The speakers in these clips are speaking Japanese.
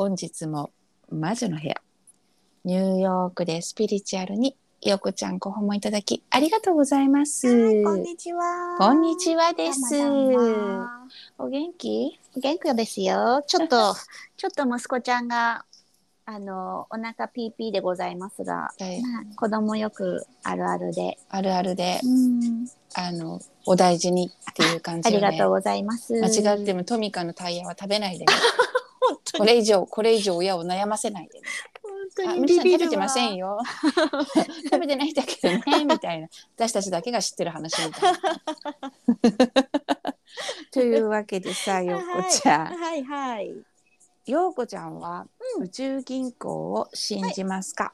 本日も魔女の部屋ニューヨークでスピリチュアルによこちゃんご訪問いただきありがとうございます。はい、こんにちは。こんにちはです。どうもどうもお元気？元気ですよ。ちょっと、ちょっと息子ちゃんが、あの、お腹ピーピーでございますが、はいまあ、子供よくあるあるで。あるあるでうん。あのお大事にっていう感あじよね。りがとうございます。間違ってもトミカのタイヤは食べないでね。これ以上これ以上親を悩ませないでね。本当にビビるわ食べてませんよ。食べてないんだけどねみたいな 私たちだけが知ってる話みたいな。というわけでさようこちゃん、はいはい。ようこちゃんはうん宇宙銀行を信じますか、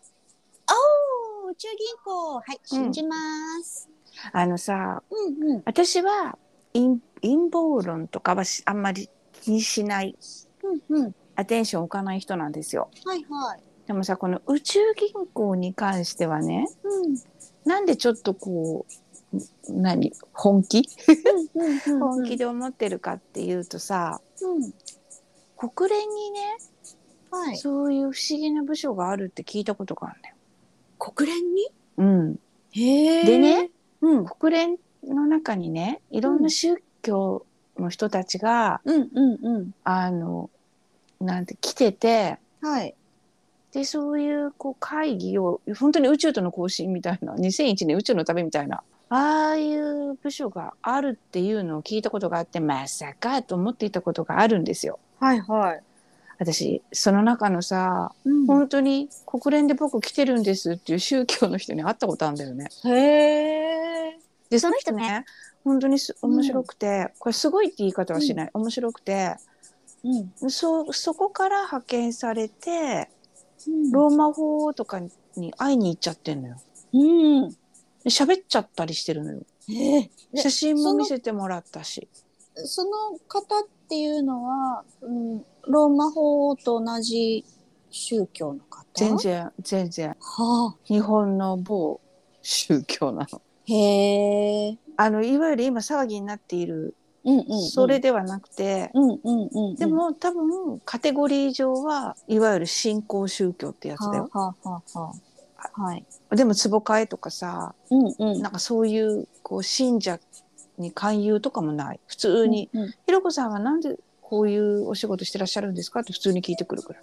おー、宇宙銀行、はい、信じます。あのさうんうん。私は陰陰謀論とかはしあんまり気にしないうんうん。アテンション置かない人なんですよ。はいはい。でもさこの宇宙銀行に関してはねうん。なんでちょっとこう何本気？本気で思ってるかっていうとさうん。国連にねはい。そういう不思議な部署があるって聞いたことがあるんだよ。国連に？うん、へでね、うん。国連の中にねいろんな宗教の人たちが、うんうんうん。あのなんて来ててはい。でそういうこう会議を本当に宇宙との交信みたいな2001年宇宙の旅みたいなああいう部署があるっていうのを聞いたことがあってまさかと思っていたことがあるんですよ。はいはい。私その中のさうん本当に国連で僕来てるんですっていう宗教の人に会ったことあるんだよね。へえ。でその人ね本当にす面白くて、これすごいって言い方はしない、面白くてうん。そそこから派遣されてロローマ法とかに会いに行っちゃってんのよ。うん。で喋っちゃったりしてるのよ。ええ。で写真も見せてもらったし。その方っていうのは、うん、ローマ法と同じ宗教の方？全。然全然はあ。日本の某宗教なの。へえ。あのいわゆる今騒ぎになっているうんうん、うん。それ。ではなくて、うんうんうん。で、も多分カテゴリー上はいわゆる信仰宗教ってやつだよ。はあはあはあ。はい。でも壺替えとかさうんうん。なんかそういうこう信者に勧誘とかもない普通にうん「ひろこさんはなんでこういうお仕事してらっしゃるんですか?」って普通に聞いてくるから。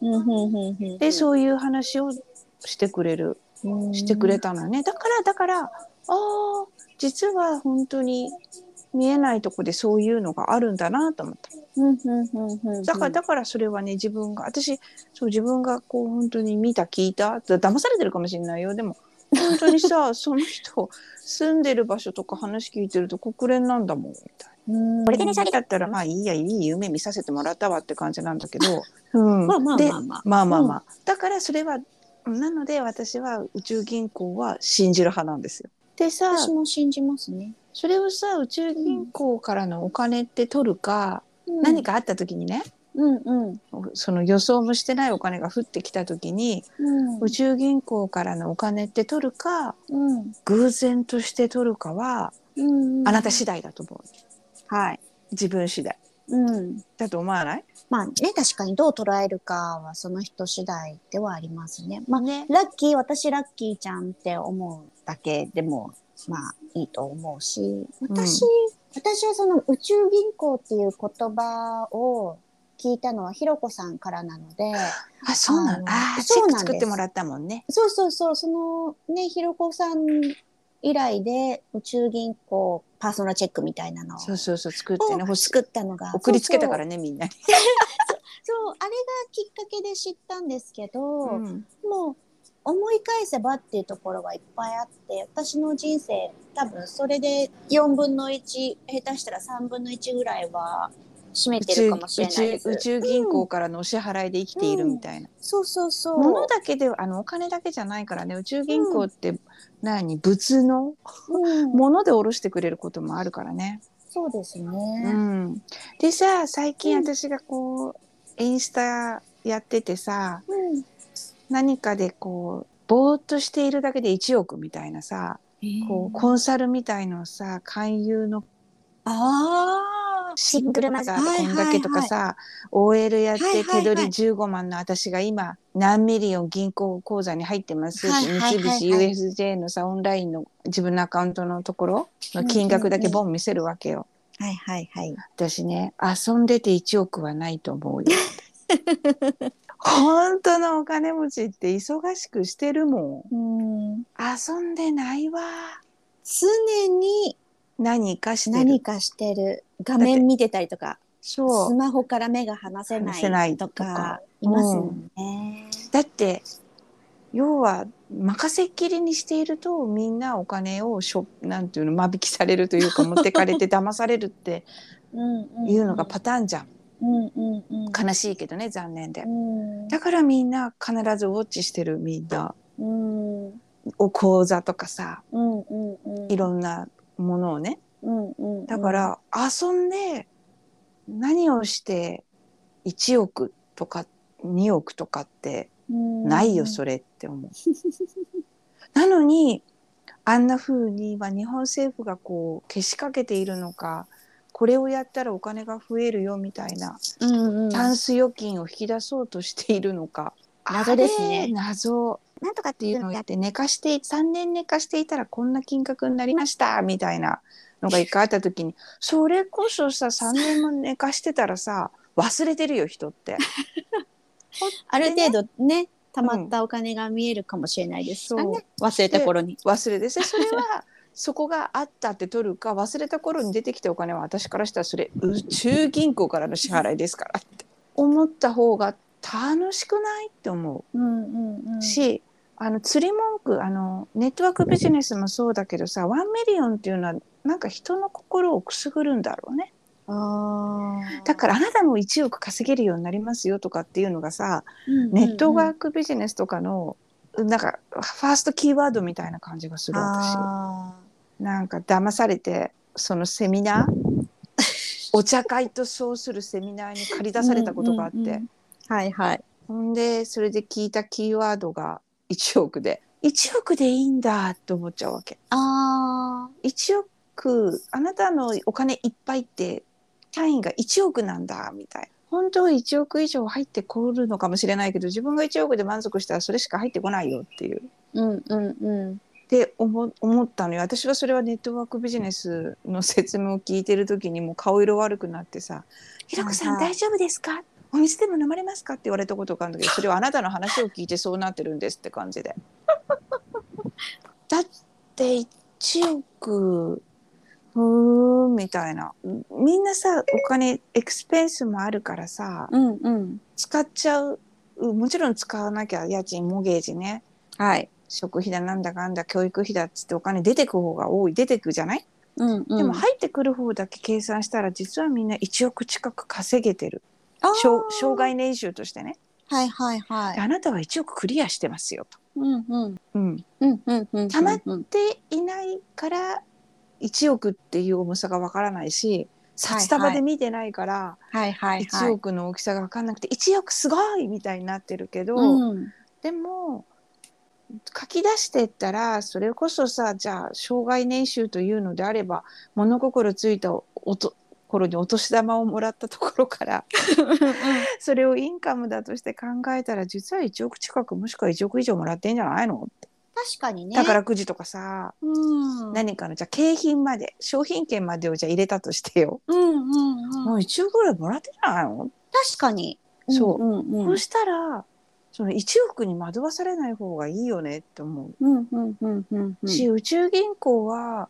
うんうんうんうん。でそういう話をしてくれるうんしてくれたのねだからだからああ実は本当に見えないとこでそういうのがあるんだなと思ったうんうんうんうん。だからだからそれはね自分が私そう自分がこう本当に見た聞いただ騙されてるかもしれないよでも本当にさ その人住んでる場所とか話聞いてると国連なんだもんみたいうん。なこれでねだったらまあいいやいい夢見させてもらったわって感じなんだけど、うん、まあまあでまあまあ。まあまあまあ、だからそれはなので私は宇宙銀行は信じる派なんですよ。でさ私も信じますね。それをさ宇宙銀行からのお金って取るか、何。かあった時にねうんうん。その予想もしてないお金が降ってきた時に、うん。宇宙銀行からのお金って取るかうん。偶然として取るかはうん。あなた次第だと思う、はい。自分次第うん。だと思わない？まあね、確かにどう捉えるかはその人次第ではありますね。まあ、ねラッキー、私ラッキーちゃんって思うだけでも、まあいいと思うし、私、私はその宇宙銀行っていう言葉を聞いたのはひろこさんからなので、あそうなのあそうなんです。作ってもらったもんね。そうそうそう、そのね、ひろこさん以来で宇宙銀行パーソナルチェックみたいなのそうそうそう作ってね。を欲し作ったのが。送りつけたからねみんなに、そう、あれがきっかけで知ったんですけど、うん。もう思い返せばっていうところはいっぱいあって、私の人生多分それで4分の1、下手したら3分の1ぐらいは占めてるかもしれないです。宇宙宇宙銀行からのお支払いで生きているみたいな、そうそうそう。物だけであのお金だけじゃないからね宇宙銀行って何物のうん、物で下ろしてくれることもあるからね。そうですね。うん、でさ最近うん私がこうインスタやっててさうん。何かでこうぼーっとしているだけで1億みたいなさこうコンサルみたいのさ勧誘のあシングルマザーでこんだけとかさ、OL やって手取り15万の私が今何 million 銀行口座に入ってます、はいはいはいはい三菱 USJ のさオンラインの自分のアカウントのところの金額だけボン見せるわけよ。はいはいはい。私ね遊んでて1億はないと思うよ。本当のお金持ちって忙しくしてるもん。うん。遊んでないわ。常に何かしてる。何かしてる。画面見てたりとか、そうス。マホから目が離せなないいととかか、いますよね。だって要は任せっきりにしているとみんなお金をしょなんていうの間引きされるというか持ってかれて騙されるって うんいうのがパターンじゃん。うんうんうん。悲しいけどね残念でう。んだからみんな必ずウォッチしてるみんなお講座とかさ。いろんなものをね。だから遊んで何をして1億とか2億とかってないよそれ。れって思う。なのにあんな風にまあ日本政府がこうけしかけているのかこれをやったらお金が増えるよみたいなうんうん。タンス預金を引き出そうとしているのか。謎ですね謎。なんとかっていうのをやって寝かして3年寝かしていたらこんな金額になりましたみたいなのが一回あった時にそれこそさ 3年も寝かしてたらさ忘れてるよ人って。ある程度ね、貯まったお金が見えるかもしれないですうね。忘れた頃に。忘れてそれはそこがあったって取るか忘れた頃に出てきたお金は私からしたらそれ宇宙銀行からの支払いですからって思った方が楽しくないって思うんうんうう。し、あの釣り文句あのネットワークビジネスもそうだけどさ one million っていうのはなんか人の心をくすぐるんだろうねああ。だからあなたも1億稼げるようになりますよとかっていうのがさ、らネットワークビジネスとかのなんかファーストキーワードみたいな感じがする私。あなんか騙されてそのセミナー？お茶会と称するセミナーに借り出されたことがあって、うんうんうんはいはい。ほんでそれで聞いたキーワードが1億で1億でいいんだって思っちゃうわけ。あ1億あなたのお金いっぱいって単位が1億なんだみたいな。本当は1億以上入ってこるのかもしれないけど自分が1億で満足したらそれしか入ってこないよっていう。あ。うんうんうん。って思思ったのよ私はそれはネットワークビジネスの説明を聞いてる時にもう顔色悪くなってさ「ひろこさん大丈夫ですかお水でも飲まれますか?」って言われたことがあるんだけどそれはあなたの話を聞いてそうなってるんですって感じで。だって1億ふーんみたいなみんなさお金エクスペンスもあるからさうんうん。使っちゃうもちろん使わなきゃ家賃モゲージねはい。食費だなんだかんだ教育費だっつってお金出てく方が多い出てくじゃない、うんうん。でも入ってくる方だけ計算したら実はみんな1億近く稼げてる障障害年収としてねはいはいはい。であなたは1億クリアしてますよと。うんうん。うん、うんうんうん。たまっうんでいないから1億っていう重さがわからないし札束で見てないからはいはいは1い。億の大きさが分かんなくて1億すごいみたいになってるけど、うん。でも書き出してったらそれこそさじゃあ障害年収というのであれば物心ついたおと頃にお年玉をもらったところからそれをインカムだとして考えたら実は1億近くもしくは1億以上もらってんじゃないの？って確かにね。宝くじとかさ、うん。何かのじゃあ景品まで商品券までをじゃあ入れたとしてよ、うんうんうん。もう1億ぐらいもらってんじゃないの、確かに。そううんうんそうしたらその1億に惑わされない方がいいよねって思う。うんうんうんうんうん。し、宇宙銀行は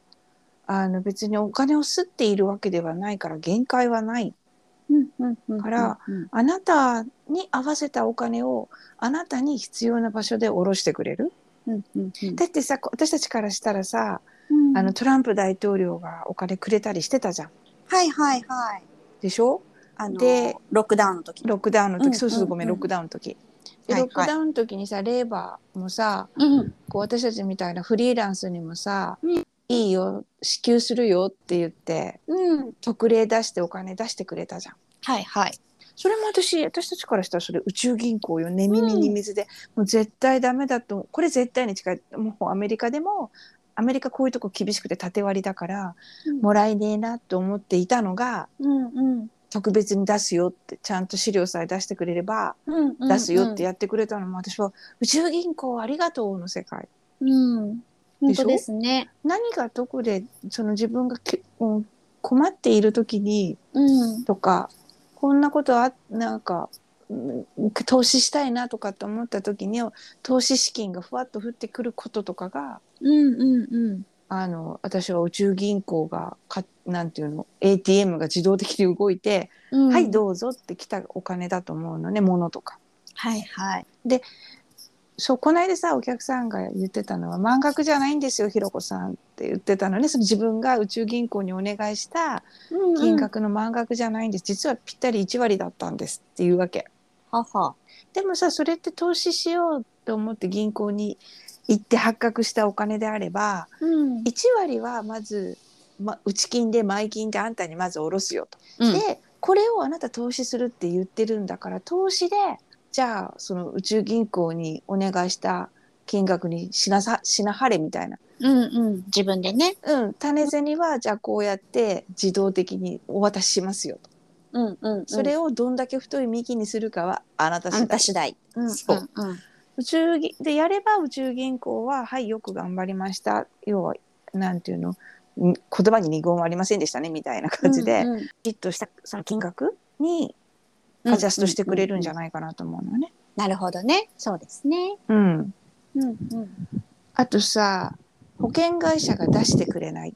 あの別にお金を吸っているわけではないから限界はないうんうんうんうんから、あなたに合わせたお金をあなたに必要な場所で下ろしてくれる？うんうんうんだってさ私たちからしたらさ、うんあのトランプ大統領がお金くれたりしてたじゃんはいはいはい。でしょ？あのでロックダウンの時。ロックダウンの時、うんそうそううんごめんロックダウンの時。ではいロックダウンの時にさレーバーもさうん。こう私たちみたいなフリーランスにもさ、うんいいよ支給するよって言ってうん。特例出してお金出してくれたじゃん。はいはい。それも私私たちからしたらそれ宇宙銀行よ寝耳に水で、もう絶対ダメだとこれ絶対に近いもうアメリカでもアメリカこういうとこ厳しくて縦割りだからうんもらえねえなと思っていたのがうんうん特別に出すよってちゃんと資料さえ出してくれれば出すよってやってくれたのも私は宇宙銀行ありがとうの世界。うん。本当ですね。何がどこでその自分がき、うん、困っている時にうん。とかこんなことあなんかうん投資したいなとかって思った時に投資資金がふわっと降ってくることとかがうんうんうん。あの私は宇宙銀行がかなんていうの？ATM が自動的に動いて、うん。はいどうぞって来たお金だと思うのね物とか。はいはい。そうこの間さお客さんが言ってたのは満額じゃないんですよひろこさんって言ってたのね。その自分が宇宙銀行にお願いした金額の満額じゃないんです、実はぴったり1割だったんですっていうわけ。はは。でもさそれって投資しようと思って銀行に行って発覚したお金であればうん。1割はまず、ま、内金で前金であんたにまず下ろすよと。うんでこれをあなた投資するって言ってるんだから投資でじゃあその宇宙銀行にお願いした金額にしなさしなはれみたいな。うんうん自分でね。うん、種銭はじゃあこうやって自動的にお渡ししますよと。うんうんそれをどんだけ太い幹にするかはあなた次第。次第。うんそううんうん宇宙ぎでやれば宇宙銀行ははいよく頑張りました要はなんていうの？ん言葉に二言はありませんでしたねみたいな感じで、うんうんきちっとしたその金額にアジャストしてくれるんじゃないかなと思うのね。なるほどね。そうですね。うん、うんうん。あとさ保険会社が出してくれない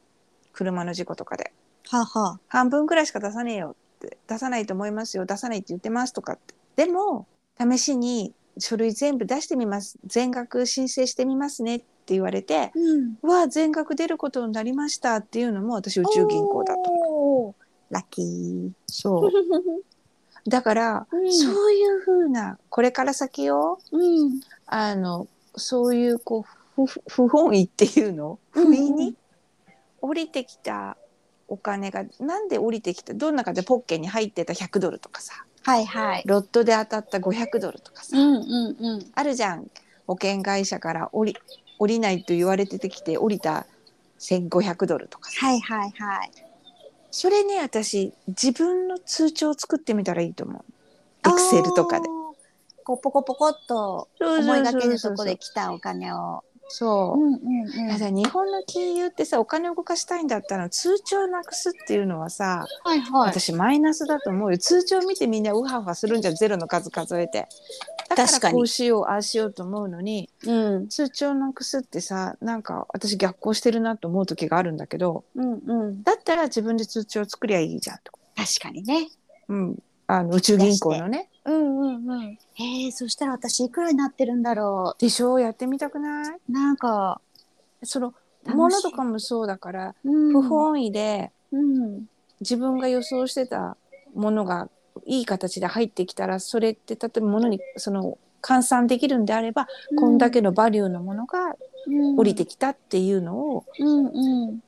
車の事故とかではは。半分くらいしか出さねえよって出さないと思いますよ出さないって言ってますとかってでも試しに書類全部出してみます全額申請してみますねって言われてうん。うわ全額出ることになりましたっていうのも私宇宙銀行だと。ラッキー。そう だから、うんそういうふうなこれから先ようん。あのそういうこう不不本意っていうの？うん不意に？降りてきたお金がなんで降りてきた？どんなかでポッケに入ってた？100ドルとかさはいはい。ロットで当たった500ドルとかさ、うんうんうん。あるじゃん保険会社から降り降りないと言われててきて降りた1500ドルとかさはいはいはい。それね私自分の通帳を作ってみたらいいと思うエクセルとかで。こうポコポコっと思いがけぬとこで来たお金を。そう、んうんただ日本の金融ってさお金を動かしたいんだったら通帳なくすっていうのはさ、はいはい。私マイナスだと思う。よ通帳見てみんなウハウハするんじゃん。ゼロの数数えて。だか確からに。こうしようああしようと思うのにうん。通帳なくすってさなんか私逆行してるなと思う時があるんだけどうんうん。だったら自分で通帳作りゃいいじゃんと、確かにね。うん、あの宇宙銀行のね。うんうんうん。へえ、そしたら私いくらになってるんだろ。でしょ？やってみたくない？うなんか、その楽しい物とかもそうだからうん不本意でうん。自分が予想してたものがいい形で入ってきたらそれって例えば物にその換算できるんであれば、こんだけのバリューのものが降りてきたっていうのを、うんうん。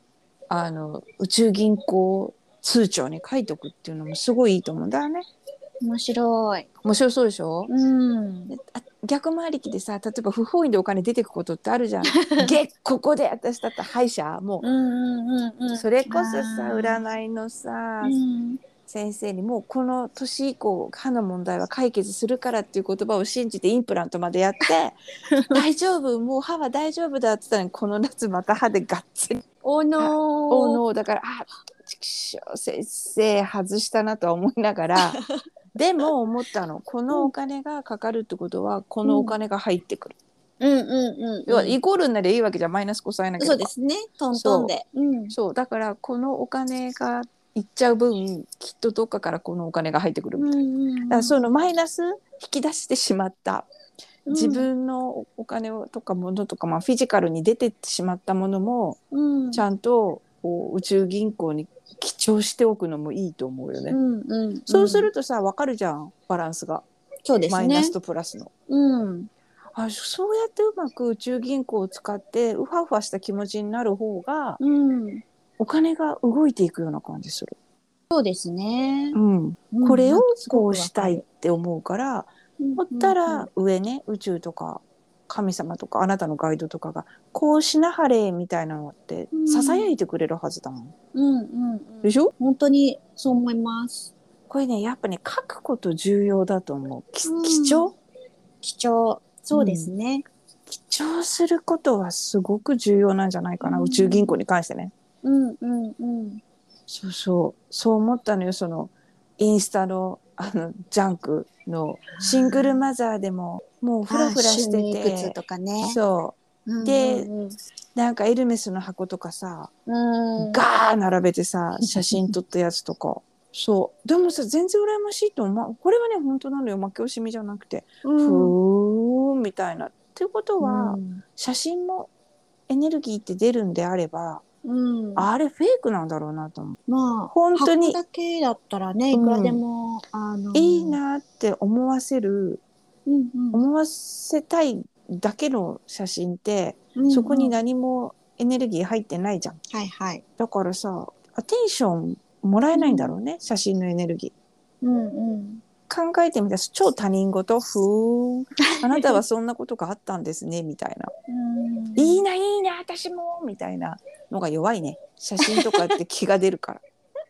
あの宇宙銀行通帳に書いておくっていうのもすごいいいと思うんだよね。面白い。面白そうでしょ、うん。逆回りきでさ例えば不本意でお金出てくことってあるじゃん。げここで私だったら歯医者？もうんうんうんうう、ん。それこそさあー占いのさ、うん。先生にもうこの年以降歯の問題は解決するからっていう言葉を信じてインプラントまでやって 大丈夫もう歯は大丈夫だって言ったのにこの夏また歯でがっつりおのー。おのだからあ畜生先生外したなとは思いながら でも思ったのこのお金がかかるってことはこのお金が入ってくる、うんうんうん。要はイコールになりゃいいわけじゃんマイナスこさえなきゃそうですね。トントンで。う。ん。そう。だからこのお金がいっちゃう分きっとどっかからこのお金が入ってくるみたいな。うんうんだからそのマイナス引き出してしまった。自分のお金をとか物とか、まあ、フィジカルに出てってしまったものもうん。ちゃんとこう宇宙銀行に記帳しておくのもいいと思うよね。うんうん。そうするとさ分かるじゃんバランスが、そうですねマイナス。とプラスの。うん。あそうやってうまく宇宙銀行を使ってウハウハした気持ちになる方がうん。お金が動いていくような感じする。そうですね。うん、これをこうしたいって思うから、うん。ほったら上ね宇宙とか神様とかあなたのガイドとかがこうしなはれみたいなのってうんささやいてくれるはずだもん。うんうんうんでしょ？本当にそう思います。これねやっぱね書くこと重要だと思う。きうん貴重？貴重。そうですね。貴重することはすごく重要なんじゃないかな、うん宇宙銀行に関してね。うんうんうん。そうそうそう思ったのよそのインスタのあのジャンクのシングルマザーでももうフラフラしてて。とかね。そうで、なんかエルメスの箱とかさ、うん、ガー並べてさ写真撮ったやつとか。そう。でもさ全然羨ましいと思う。これはね本当なのよ。負け惜しみじゃなくて、うん、ふーんみたいな。っていうことは、うん。写真もエネルギーって出るんであればうん、あれフェイクなんだろうなと思う。まあ本当に。箱だけだったらねいくらでも、あのいい、なって思わせるうんうん。思わせたいだけの写真って、うんそこに何もエネルギー入ってないじゃん。はいはい、だからさアテンションもらえないんだろうね、写真のエネルギー。うんうん、考えてみたら超他人事。ふーん。あなたはそんなことがあったんですねみたいな。うん。いいないいな私もみたいなのが弱いね。写真とかって気が出るから。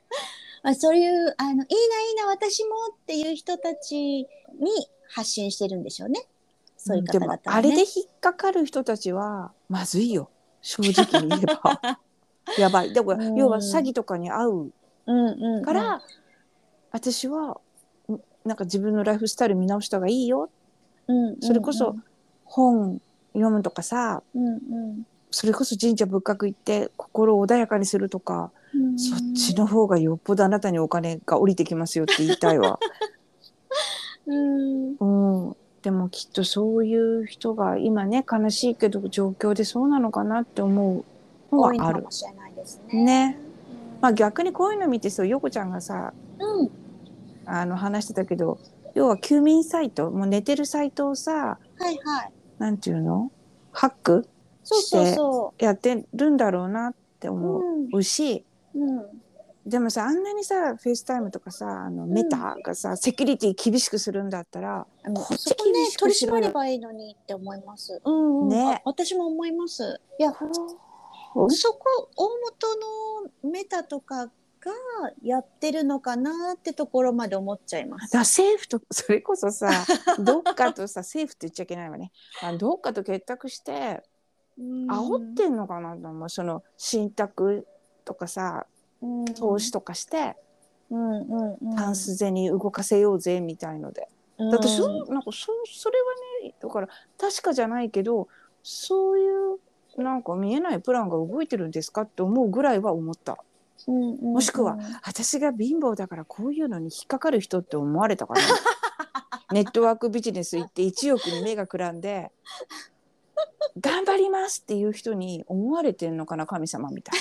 あそういうあのいいないいな私もっていう人たちに発信してるんでしょうね。そういうでも方々は、ね、あれで引っかかる人たちはまずいよ。正直に言えば。やばい。だからうん。要は詐欺とかに遭ううんうんうん、から、私はんなんか自分のライフスタイル見直した方がいいよ。うんうんうん、それこそ本読むとかさうんそれこそ神社仏閣行って心を穏やかにするとか、うん、そっちの方がよっぽどあなたにお金が降りてきますよって言いたいわ。うん。うん、でもきっとそういう人が今ね悲しいけど状況でそうなのかなって思うのはある。ね。ね。まあ逆にこういうの見てそうヨコちゃんがさうん、あの話してたけど要は休眠サイトもう寝てるサイトをさはいはい。なんていうの？ハックそうそうそやってるんだろうなってう。思うん。うし、うん。でもさあんなにさ FaceTime とかさあの Meta がさ、セキュリティ厳しくするんだったらあのこっちそこね厳しく取りしろよ。締まればいいのにって思います。うん、うん、ね。あ私も思います。いや、う。んそこ大元の Meta とかがやってるのかなってところまで思っちゃいます。だ政府と それこそさどっかとさ政府って言っちゃいけないわね。あどっかと結託して煽ってんのかなと思う。その信託とかさ投資とかしてうんうんうん、タンス銭動かせようぜみたいので、うん、だってそなんかそそれはねだから確かじゃないけどそういうなんか見えないプランが動いてるんですかって思うぐらいは思ったうんうんうん、もしくは私が貧乏だからこういうのに引っかかる人って思われたかな。ネットワークビジネス行って1億に目がくらんで頑張りますっていう人に思われてんのかな神様みたい。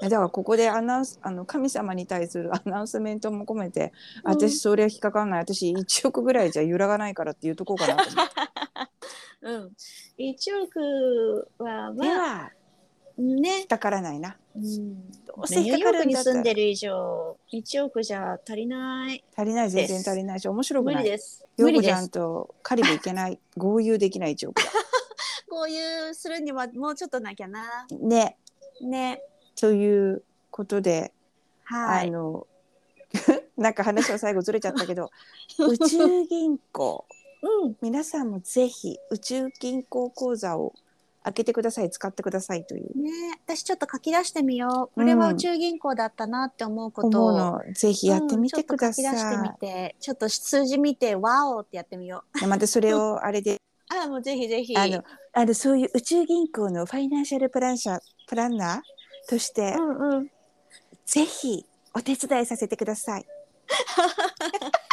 な。だからここでアナウンスあの神様に対するアナウンスメントも込めて、うん。私それは引っかかんない。私1億ぐらいじゃ揺らがないからっていうとこうかなと思って。うん、一億はでまあはね。引っ、かからないな。うん、どうせニューヨークに引っかかるんだったら住んでる以上一億じゃ足りない。足りない全然足りないし面白く無ない。理です。ヨーコちゃんとカリブ行けない。合流できない1億だ。こういうするにはもうちょっとなきゃな。ね。ね。ということで、はい。あの なんか話は最後ずれちゃったけど 宇宙銀行。うん。皆さんもぜひ宇宙銀行口座を開けてください使ってくださいという。ね私ちょっと書き出してみよう。これは宇宙銀行だったなって思うこと。を、思うの。ぜひやってみてください。うんちょっと書き出してみて。ちょっと数字見てワオってやってみよう。でまたそれをあれで。あもうぜひぜひ。あのあのそういう宇宙銀行のファイナンシャルプラン社プランナーとして、うんうん。ぜひお手伝いさせてください。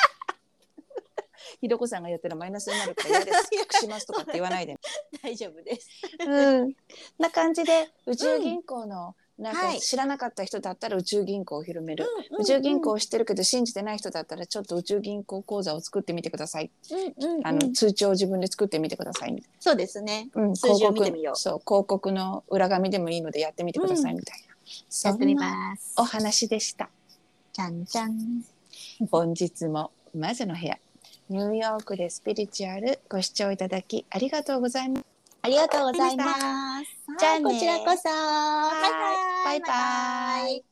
ひろこさんがやったらマイナスになるから嫌です。隠しますとかって言わないで。大丈夫ですうん。な感じで宇宙銀行の、なんかはい知らなかった人だったら宇宙銀行を広める。うん宇宙銀行を知ってるけど信じてない人だったらちょっと宇宙銀行口座を作ってみてください。うんうんうんあの通帳を自分で作ってみてください。そうですねうん、数字を見てみようそう広告の裏紙でもいいのでやってみてくださいみたいな。そやってみんなますお話でした。じゃんじゃん本日も魔女の部屋ニューヨークでスピリチュアルご視聴いただきありがとうございます。ありがとうございます。じゃあこちらこそ。バイバイ